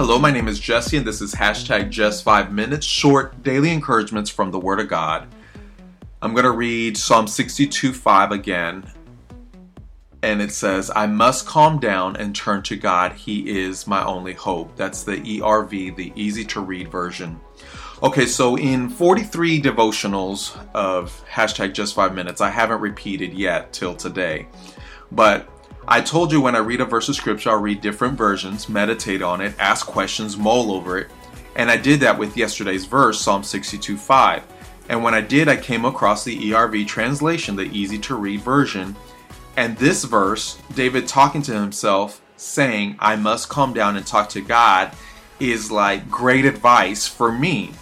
Hello, my name is Jesse, and this is hashtag just five minutes, short daily encouragements from the Word of God. I'm going to read Psalm 62 5 again, and it says, I must calm down and turn to God. He is my only hope. That's the ERV, the easy to read version. Okay, so in 43 devotionals of hashtag just five minutes, I haven't repeated yet till today, but I told you when I read a verse of scripture, I'll read different versions, meditate on it, ask questions, mull over it. And I did that with yesterday's verse, Psalm 62 5. And when I did, I came across the ERV translation, the easy to read version. And this verse, David talking to himself, saying, I must calm down and talk to God, is like great advice for me.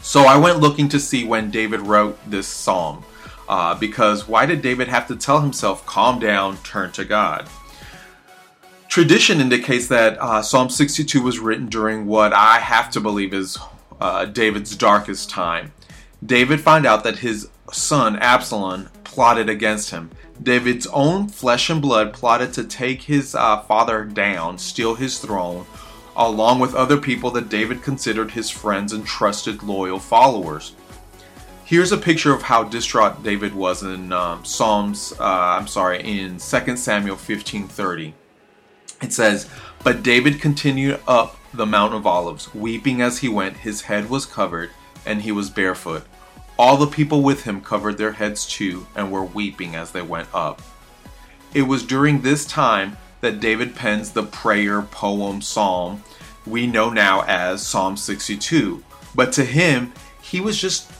So I went looking to see when David wrote this psalm. Uh, because why did David have to tell himself, calm down, turn to God? Tradition indicates that uh, Psalm 62 was written during what I have to believe is uh, David's darkest time. David found out that his son Absalom plotted against him. David's own flesh and blood plotted to take his uh, father down, steal his throne, along with other people that David considered his friends and trusted loyal followers. Here's a picture of how distraught David was in um, Psalms. Uh, I'm sorry, in 2 Samuel 15:30. It says, "But David continued up the Mount of Olives, weeping as he went. His head was covered, and he was barefoot. All the people with him covered their heads too, and were weeping as they went up." It was during this time that David pens the prayer poem psalm we know now as Psalm 62. But to him, he was just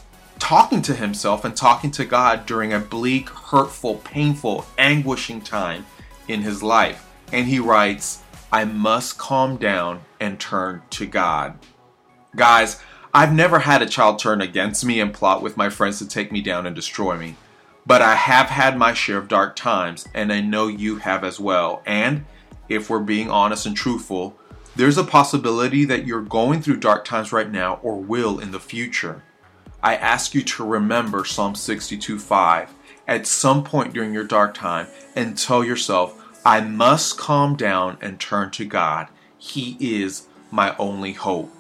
talking to himself and talking to God during a bleak, hurtful, painful, anguishing time in his life. And he writes, I must calm down and turn to God. Guys, I've never had a child turn against me and plot with my friends to take me down and destroy me. But I have had my share of dark times, and I know you have as well. And if we're being honest and truthful, there's a possibility that you're going through dark times right now or will in the future. I ask you to remember Psalm 62 5 at some point during your dark time and tell yourself, I must calm down and turn to God. He is my only hope.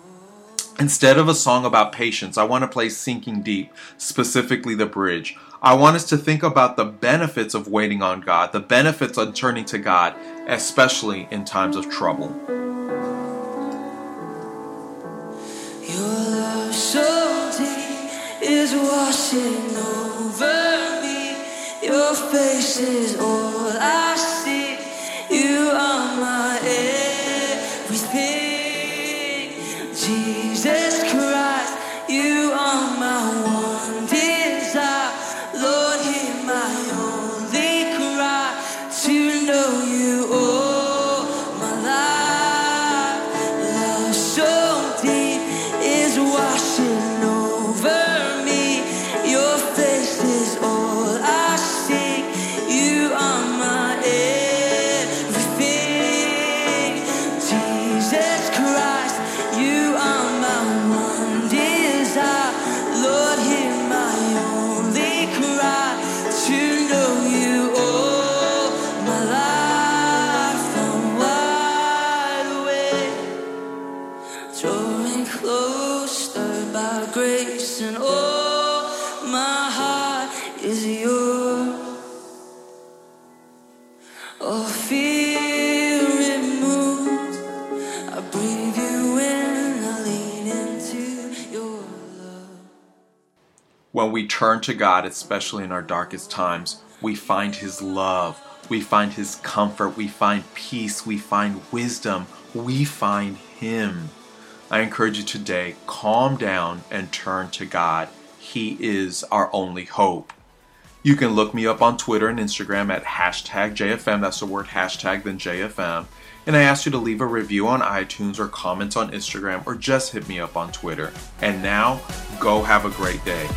Instead of a song about patience, I want to play Sinking Deep, specifically the bridge. I want us to think about the benefits of waiting on God, the benefits of turning to God, especially in times of trouble. Is washing over me. Your face is all I see. You are my everything. Jesus grace, and all my heart is yours. All fear removed, I breathe you in, I lean into your love. When we turn to God, especially in our darkest times, we find His love, we find His comfort, we find peace, we find wisdom, we find Him. I encourage you today, calm down and turn to God. He is our only hope. You can look me up on Twitter and Instagram at hashtag JFM. That's the word hashtag, then JFM. And I ask you to leave a review on iTunes or comments on Instagram or just hit me up on Twitter. And now, go have a great day.